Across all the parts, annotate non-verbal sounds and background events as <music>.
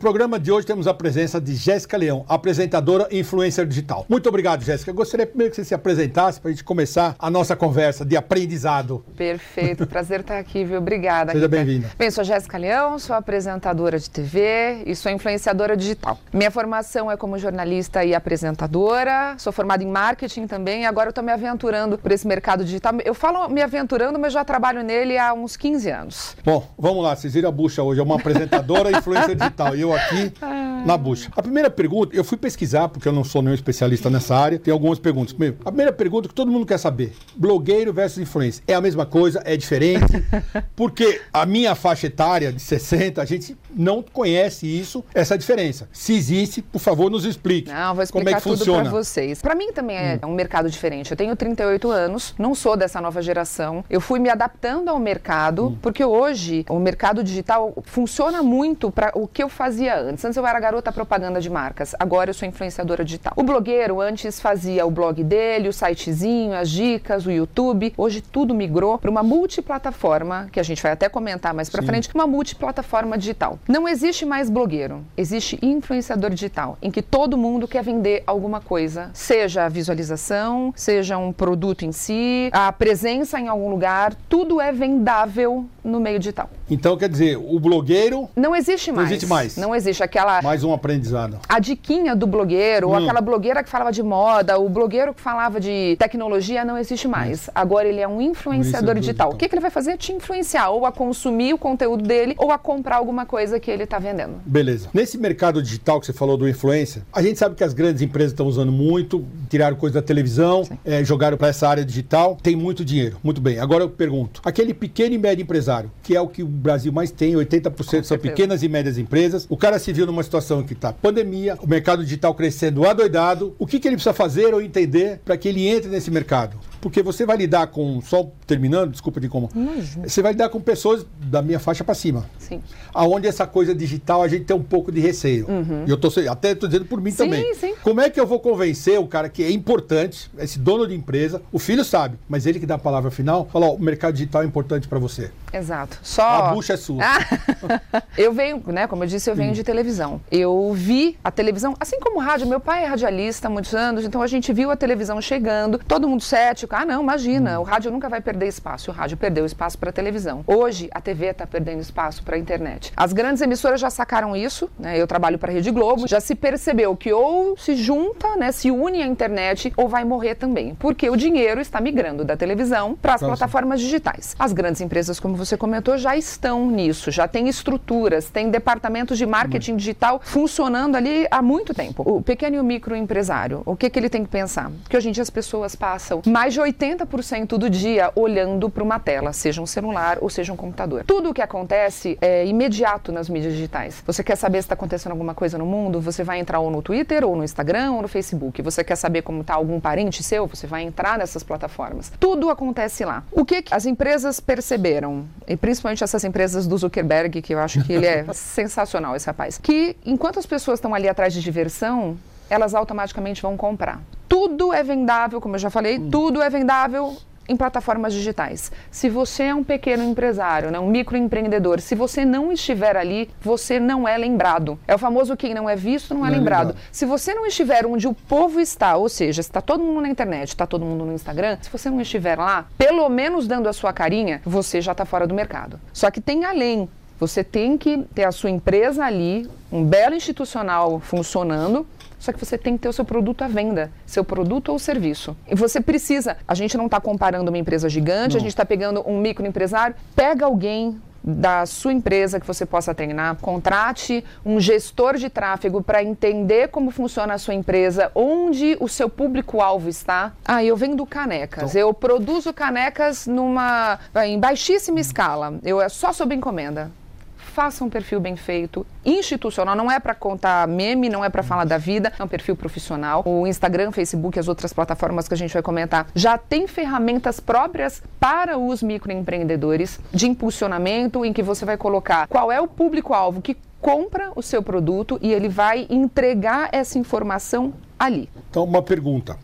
programa de hoje temos a presença de Jéssica Leão, apresentadora e influencer digital. Muito obrigado, Jéssica. Gostaria primeiro que você se apresentasse para a gente começar a nossa conversa de aprendizado. Perfeito, <laughs> prazer estar aqui, viu? Obrigada. Seja bem-vinda. Bem, sou Jéssica Leão, sou apresentadora de TV e sou influenciadora digital. Minha formação é como jornalista e apresentadora, sou formada em marketing também e agora eu estou me aventurando por esse mercado digital. Eu falo me aventurando, mas já trabalho nele há uns 15 anos. Bom, vamos lá, vocês viram a bucha hoje, é uma apresentadora e influencer digital. E eu aqui <laughs> na bucha. A primeira pergunta, eu fui pesquisar, porque eu não sou nenhum especialista nessa área, tem algumas perguntas. Primeiro, a primeira pergunta que todo mundo quer saber: blogueiro versus influencer. É a mesma coisa? É diferente? <laughs> Porque a minha faixa etária de 60, a gente não conhece isso, essa diferença. Se existe, por favor, nos explique. Não, vou explicar como é que tudo funciona. para vocês. Para mim também é um mercado diferente. Eu tenho 38 anos, não sou dessa nova geração. Eu fui me adaptando ao mercado, porque hoje o mercado digital funciona muito para o que eu fazia antes. Antes eu era garota propaganda de marcas, agora eu sou influenciadora digital. O blogueiro antes fazia o blog dele, o sitezinho, as dicas, o YouTube. Hoje tudo migrou para uma multiplataforma, que a gente vai até comentar mais para frente, uma multiplataforma digital. Não existe mais blogueiro, existe influenciador digital, em que todo mundo quer vender alguma coisa, seja a visualização, seja um produto em si, a presença em algum lugar, tudo é vendável no meio digital. Então, quer dizer, o blogueiro, Não existe Não mais. existe mais. Não existe aquela mais um aprendizado. a diquinha do blogueiro, ou Hum. aquela blogueira que falava de moda, o blogueiro que falava de tecnologia, não existe mais. Agora ele é um influenciador digital. digital. O que, que ele vai fazer? Te influenciar, ou a consumir o conteúdo dele, ou a comprar alguma coisa que ele está vendendo. Beleza. Nesse mercado digital que você falou do influencer, a gente sabe que as grandes empresas estão usando muito, tiraram coisa da televisão, eh, jogaram para essa área digital, tem muito dinheiro. Muito bem. Agora eu pergunto: aquele pequeno e médio empresário, que é o que o Brasil mais tem, 80% são pequenas e médias empresas, o cara se viu numa situação que está pandemia, o mercado digital crescendo adoidado, o que, que ele precisa fazer ou entender para que ele entre nesse mercado? Porque você vai lidar com, só terminando, desculpa de como, você vai lidar com pessoas da minha faixa para cima Sim. aonde essa coisa digital a gente tem um pouco de receio. E eu tô até tô dizendo por mim Uhum. Sim, também. sim. Como é que eu vou convencer o cara que é importante, esse dono de empresa, o filho sabe, mas ele que dá a palavra final, fala, ó, o mercado digital é importante para você. Exato. Só. A bucha é sua. Ah, <laughs> eu venho, né? Como eu disse, eu venho de televisão. Eu vi a televisão, assim como o rádio. Meu pai é radialista há muitos anos, então a gente viu a televisão chegando, todo mundo cético. Ah, não, imagina, o rádio nunca vai perder espaço. O rádio perdeu espaço para a televisão. Hoje, a TV está perdendo espaço para a internet. As grandes emissoras já sacaram isso, né? Eu trabalho para a Rede Globo, já se percebeu que ou se junta, né? Se une à internet, ou vai morrer também. Porque o dinheiro está migrando da televisão para as Próximo. plataformas digitais. As grandes empresas, como você comentou, já estão nisso, já tem estruturas, tem departamentos de marketing digital funcionando ali há muito tempo. O pequeno e o microempresário, o que, que ele tem que pensar? Que hoje em dia as pessoas passam mais de 80% do dia olhando para uma tela, seja um celular ou seja um computador. Tudo o que acontece é imediato nas mídias digitais. Você quer saber se está acontecendo alguma coisa no mundo? Você vai entrar ou no Twitter, ou no Instagram, ou no Facebook. Você quer saber como está algum parente seu? Você vai entrar nessas plataformas. Tudo acontece lá. O que, que as empresas perceberam, e principalmente essas empresas do Zuckerberg, que eu acho que ele é <laughs> sensacional, esse rapaz, que enquanto as pessoas estão ali atrás de diversão, elas automaticamente vão comprar. Tudo é vendável, como eu já falei, tudo é vendável em plataformas digitais. Se você é um pequeno empresário, né, um microempreendedor, se você não estiver ali, você não é lembrado. É o famoso quem não é visto não é Não é lembrado. lembrado. Se você não estiver onde o povo está, ou seja, se está todo mundo na internet, está todo mundo no Instagram, se você não estiver lá, pelo menos dando a sua carinha, você já está fora do mercado. Só que tem além. Você tem que ter a sua empresa ali, um belo institucional funcionando, só que você tem que ter o seu produto à venda, seu produto ou serviço. E você precisa, a gente não está comparando uma empresa gigante, a gente está pegando um microempresário, pega alguém da sua empresa que você possa treinar, contrate um gestor de tráfego para entender como funciona a sua empresa, onde o seu público-alvo está. Ah, eu vendo canecas, eu produzo canecas numa em baixíssima escala, eu é só sob encomenda faça um perfil bem feito, institucional, não é para contar meme, não é para falar da vida, é um perfil profissional. O Instagram, Facebook e as outras plataformas que a gente vai comentar já tem ferramentas próprias para os microempreendedores de impulsionamento em que você vai colocar qual é o público-alvo que compra o seu produto e ele vai entregar essa informação ali. Então, uma pergunta.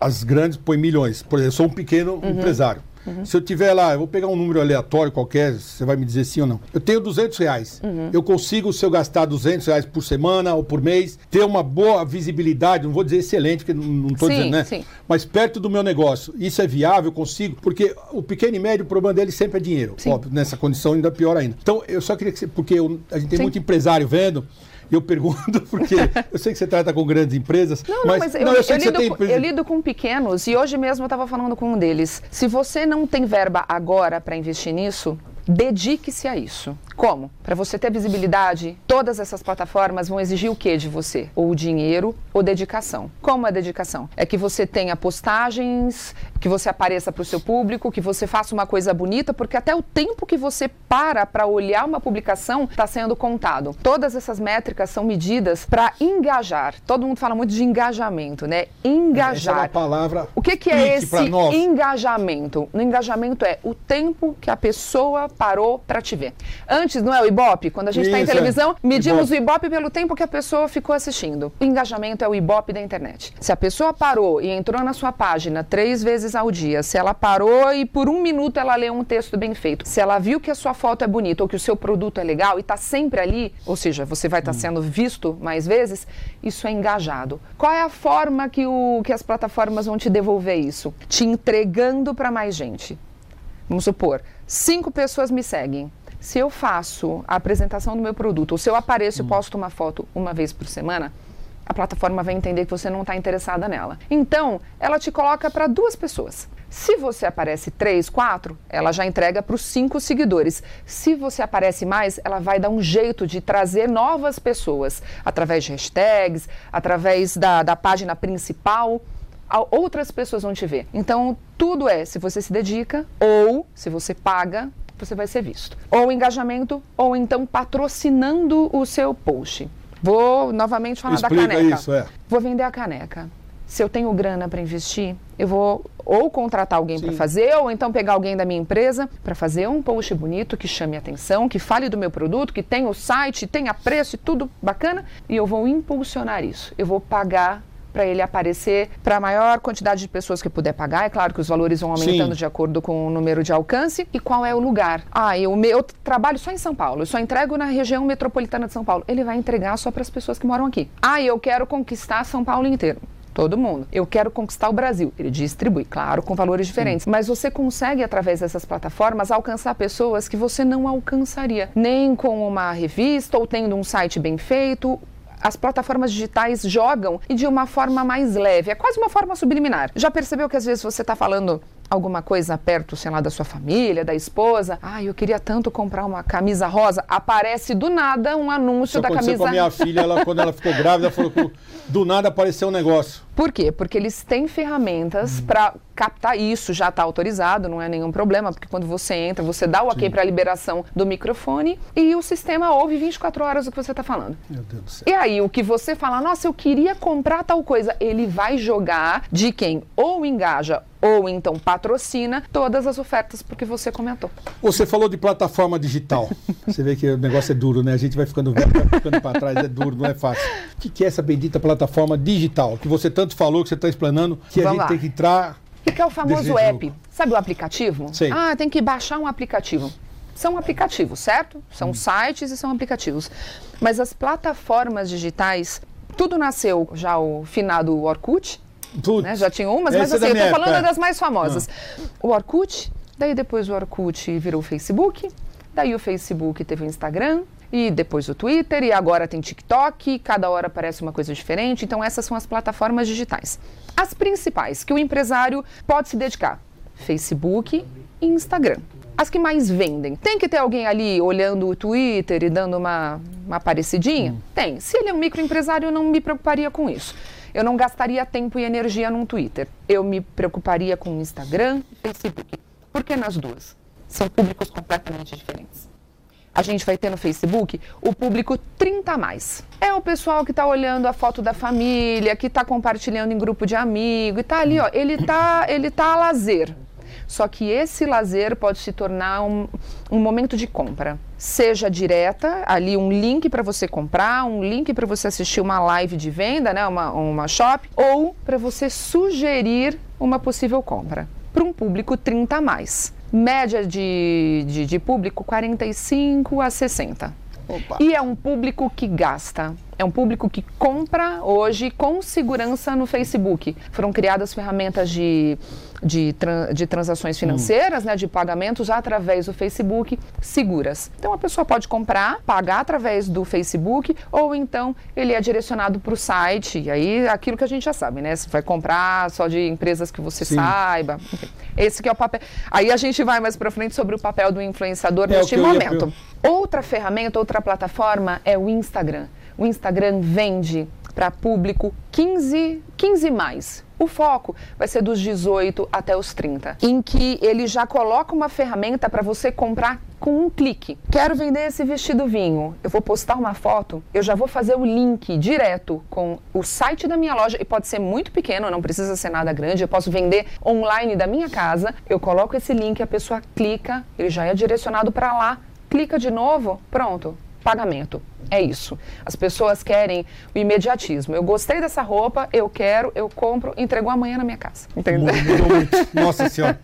As grandes põem milhões. Por exemplo, eu sou um pequeno empresário. Uhum. Se eu tiver lá, eu vou pegar um número aleatório qualquer, você vai me dizer sim ou não. Eu tenho 200 reais. Uhum. Eu consigo, se eu gastar 200 reais por semana ou por mês, ter uma boa visibilidade, não vou dizer excelente, porque não estou dizendo, né? Sim. Mas perto do meu negócio. Isso é viável, eu consigo, porque o pequeno e médio, o problema dele sempre é dinheiro. Sim. Óbvio, nessa condição ainda pior ainda. Então, eu só queria que você, porque eu, a gente tem sim. muito empresário vendo, eu pergunto <laughs> porque eu sei que você trata com grandes empresas, não, mas, não, mas eu, não, eu, eu, lido com, eu, lido com, pequenos e hoje mesmo eu estava falando com um deles. Se você não tem verba agora para investir nisso, dedique-se a isso. Como? Para você ter visibilidade, todas essas plataformas vão exigir o que de você? Ou dinheiro ou dedicação. Como é dedicação? É que você tenha postagens, que você apareça para o seu público, que você faça uma coisa bonita, porque até o tempo que você para para olhar uma publicação está sendo contado. Todas essas métricas são medidas para engajar. Todo mundo fala muito de engajamento, né? Engajar. Essa é palavra. O que, que é esse engajamento? O engajamento é o tempo que a pessoa parou para te ver. Antes, não é o Ibope? Quando a gente está em televisão, é. medimos Ibope. o Ibope pelo tempo que a pessoa ficou assistindo. O engajamento é o Ibope da internet. Se a pessoa parou e entrou na sua página três vezes ao dia, se ela parou e por um minuto ela leu um texto bem feito, se ela viu que a sua foto é bonita ou que o seu produto é legal e está sempre ali, ou seja, você vai estar tá hum. sendo visto mais vezes, isso é engajado. Qual é a forma que, o, que as plataformas vão te devolver isso? Te entregando para mais gente. Vamos supor, cinco pessoas me seguem. Se eu faço a apresentação do meu produto, ou se eu apareço hum. e posto uma foto uma vez por semana, a plataforma vai entender que você não está interessada nela. Então, ela te coloca para duas pessoas. Se você aparece três, quatro, ela já entrega para os cinco seguidores. Se você aparece mais, ela vai dar um jeito de trazer novas pessoas através de hashtags, através da, da página principal outras pessoas vão te ver. Então, tudo é se você se dedica ou se você paga, você vai ser visto. Ou engajamento, ou então patrocinando o seu post. Vou novamente falar Explica da caneca. Isso, é. Vou vender a caneca. Se eu tenho grana para investir, eu vou ou contratar alguém para fazer, ou então pegar alguém da minha empresa para fazer um post bonito que chame atenção, que fale do meu produto, que tenha o site, tenha preço e tudo bacana, e eu vou impulsionar isso. Eu vou pagar para ele aparecer para a maior quantidade de pessoas que puder pagar. É claro que os valores vão aumentando Sim. de acordo com o número de alcance e qual é o lugar. Ah, eu, eu trabalho só em São Paulo, eu só entrego na região metropolitana de São Paulo. Ele vai entregar só para as pessoas que moram aqui. Ah, eu quero conquistar São Paulo inteiro. Todo mundo. Eu quero conquistar o Brasil. Ele distribui, claro, com valores diferentes. Sim. Mas você consegue, através dessas plataformas, alcançar pessoas que você não alcançaria. Nem com uma revista ou tendo um site bem feito as plataformas digitais jogam e de uma forma mais leve, é quase uma forma subliminar. Já percebeu que às vezes você está falando alguma coisa perto, sei lá, da sua família, da esposa. Ah, eu queria tanto comprar uma camisa rosa. Aparece do nada um anúncio Isso da camisa. com a minha filha, ela, quando ela ficou grávida, falou que do nada apareceu um negócio. Por quê? Porque eles têm ferramentas hum. para captar isso, já está autorizado, não é nenhum problema, porque quando você entra, você dá o ok para a liberação do microfone e o sistema ouve 24 horas o que você está falando. Meu Deus do céu. E aí, o que você fala, nossa, eu queria comprar tal coisa, ele vai jogar de quem ou engaja ou então patrocina todas as ofertas porque você comentou. Você falou de plataforma digital. <laughs> Você vê que o negócio é duro, né? A gente vai ficando velho, vai ficando para trás, é duro, não é fácil. O que é essa bendita plataforma digital que você tanto falou, que você está explanando, que Vamos a gente lá. tem que entrar... O que é o famoso app? Sabe o aplicativo? Sim. Ah, tem que baixar um aplicativo são aplicativos, certo? São hum. sites e são aplicativos. Mas as plataformas digitais, tudo nasceu já o finado Orkut, né? Já tinha umas, mas assim, eu estou falando é. das mais famosas. Ah. O Orkut, daí depois o Orkut virou o Facebook, daí o Facebook teve o Instagram, e depois o Twitter, e agora tem TikTok, cada hora aparece uma coisa diferente. Então, essas são as plataformas digitais. As principais que o empresário pode se dedicar: Facebook e Instagram. As que mais vendem. Tem que ter alguém ali olhando o Twitter e dando uma, uma parecidinha? Hum. Tem. Se ele é um microempresário, eu não me preocuparia com isso. Eu não gastaria tempo e energia num Twitter. Eu me preocuparia com Instagram e Facebook. Por que nas duas? São públicos completamente diferentes. A gente vai ter no Facebook o público 30 a mais. É o pessoal que está olhando a foto da família, que está compartilhando em grupo de amigo e está ali, ó, ele está ele tá a lazer. Só que esse lazer pode se tornar um, um momento de compra. Seja direta, ali um link para você comprar, um link para você assistir uma live de venda, né, uma, uma shop, ou para você sugerir uma possível compra. Para um público 30 a mais. Média de, de, de público 45 a 60. Opa. E é um público que gasta. É um público que compra hoje com segurança no Facebook. Foram criadas ferramentas de, de, tran- de transações financeiras, né, de pagamentos através do Facebook, seguras. Então a pessoa pode comprar, pagar através do Facebook, ou então ele é direcionado para o site. E aí aquilo que a gente já sabe, né? Você vai comprar só de empresas que você Sim. saiba. Esse que é o papel. Aí a gente vai mais para frente sobre o papel do influenciador É, neste eu ia momento. Outra ferramenta, outra plataforma é o Instagram. O Instagram vende para público 15, 15 mais. O foco vai ser dos 18 até os 30, em que ele já coloca uma ferramenta para você comprar com um clique. Quero vender esse vestido vinho. Eu vou postar uma foto, eu já vou fazer o link direto com o site da minha loja e pode ser muito pequeno, não precisa ser nada grande. Eu posso vender online da minha casa. Eu coloco esse link, a pessoa clica, ele já é direcionado para lá clica de novo, pronto, pagamento. É isso. As pessoas querem o imediatismo. Eu gostei dessa roupa, eu quero, eu compro, entregou amanhã na minha casa. Entendeu? Mudou muito. <laughs> Nossa Senhora.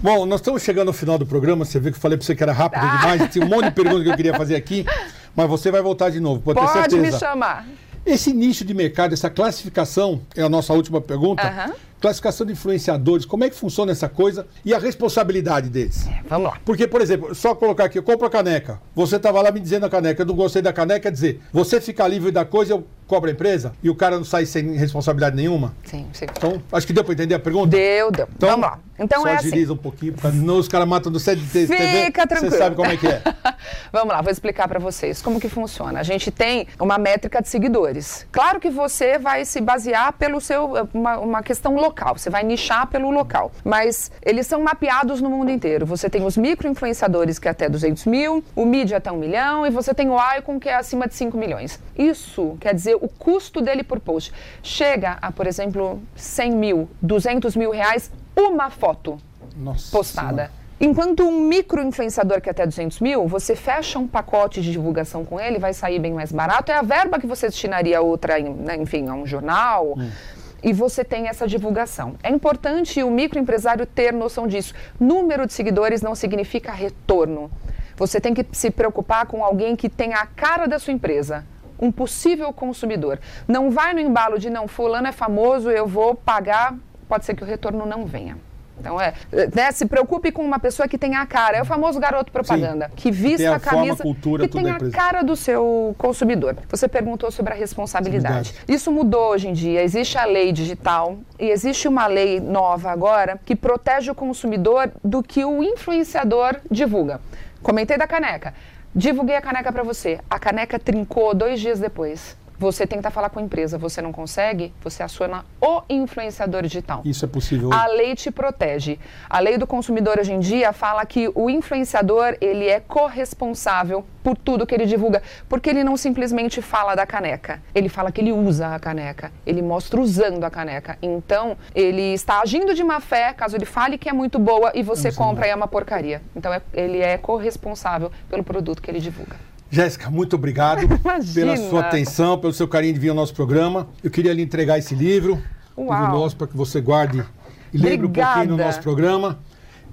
Bom, nós estamos chegando ao final do programa. Você viu que eu falei para você que era rápido Ah. demais. Tinha um monte de perguntas que eu queria fazer aqui. <laughs> Mas você vai voltar de novo, pode, ter Pode certeza. me chamar. Esse nicho de mercado, essa classificação, é a nossa última pergunta. Aham. Classificação de influenciadores, como é que funciona essa coisa e a responsabilidade deles? Vamos lá. Porque, por exemplo, só colocar aqui, eu compro a caneca. Você estava lá me dizendo a caneca, eu não gostei da caneca, quer dizer, você fica livre da coisa, eu cobro a empresa e o cara não sai sem responsabilidade nenhuma? Sim, sim. Então, acho que deu para entender a pergunta? Deu, deu. Então, Vamos lá. Então só é assim. agiliza um pouquinho, porque senão os caras matam do set de TV. Fica tranquilo. Você sabe como é que é. <laughs> Vamos lá, vou explicar para vocês como que funciona. A gente tem uma métrica de seguidores. Claro que você vai se basear pelo seu uma, uma questão local. Você vai nichar pelo local. Mas eles são mapeados no mundo inteiro. Você tem os micro-influenciadores que é até 200 mil, o mídia até 1 milhão e você tem o Icon que é acima de 5 milhões. Isso quer dizer o custo dele por post chega a, por exemplo, 100 mil, 200 mil reais uma foto Nossa postada. Senhora. Enquanto um micro-influenciador que é até 200 mil, você fecha um pacote de divulgação com ele, vai sair bem mais barato. É a verba que você destinaria a outra, né, enfim, a um jornal. E você tem essa divulgação. É importante o microempresário ter noção disso. Número de seguidores não significa retorno. Você tem que se preocupar com alguém que tenha a cara da sua empresa um possível consumidor. Não vai no embalo de não, fulano é famoso, eu vou pagar, pode ser que o retorno não venha. Então é, né, se preocupe com uma pessoa que tenha a cara, é o famoso garoto propaganda, Sim. que vista tem a a camisa, forma, cultura, que tem a cara do seu consumidor. Você perguntou sobre a responsabilidade. Isso mudou hoje em dia. Existe a lei digital e existe uma lei nova agora que protege o consumidor do que o influenciador divulga. Comentei da caneca. Divulguei a caneca para você. A caneca trincou dois dias depois. Você tenta falar com a empresa, você não consegue, você aciona o influenciador digital. Isso é possível. A lei te protege. A lei do consumidor hoje em dia fala que o influenciador ele é corresponsável por tudo que ele divulga, porque ele não simplesmente fala da caneca. Ele fala que ele usa a caneca. Ele mostra usando a caneca. Então ele está agindo de má fé, caso ele fale que é muito boa e você compra não. e é uma porcaria. Então é- ele é corresponsável pelo produto que ele divulga. Jéssica, muito obrigado <laughs> Imagina. pela sua atenção, pelo seu carinho de vir ao nosso programa. Eu queria lhe entregar esse livro, Uau. livro nosso, para que você guarde e lembre um pouquinho no Obrigada. nosso programa.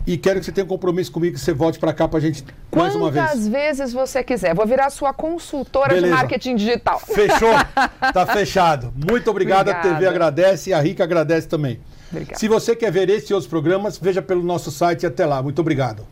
E quero que você tenha um compromisso comigo, que você volte para cá para a gente mais uma vez. Quantas vezes você quiser. Vou virar sua consultora Beleza. de marketing digital. Fechou? <laughs> tá fechado. Muito obrigado. A TV Obrigada. agradece e a Rica agradece também. Obrigada. Se você quer ver esse e outros programas, veja pelo nosso site e até lá. Muito obrigado.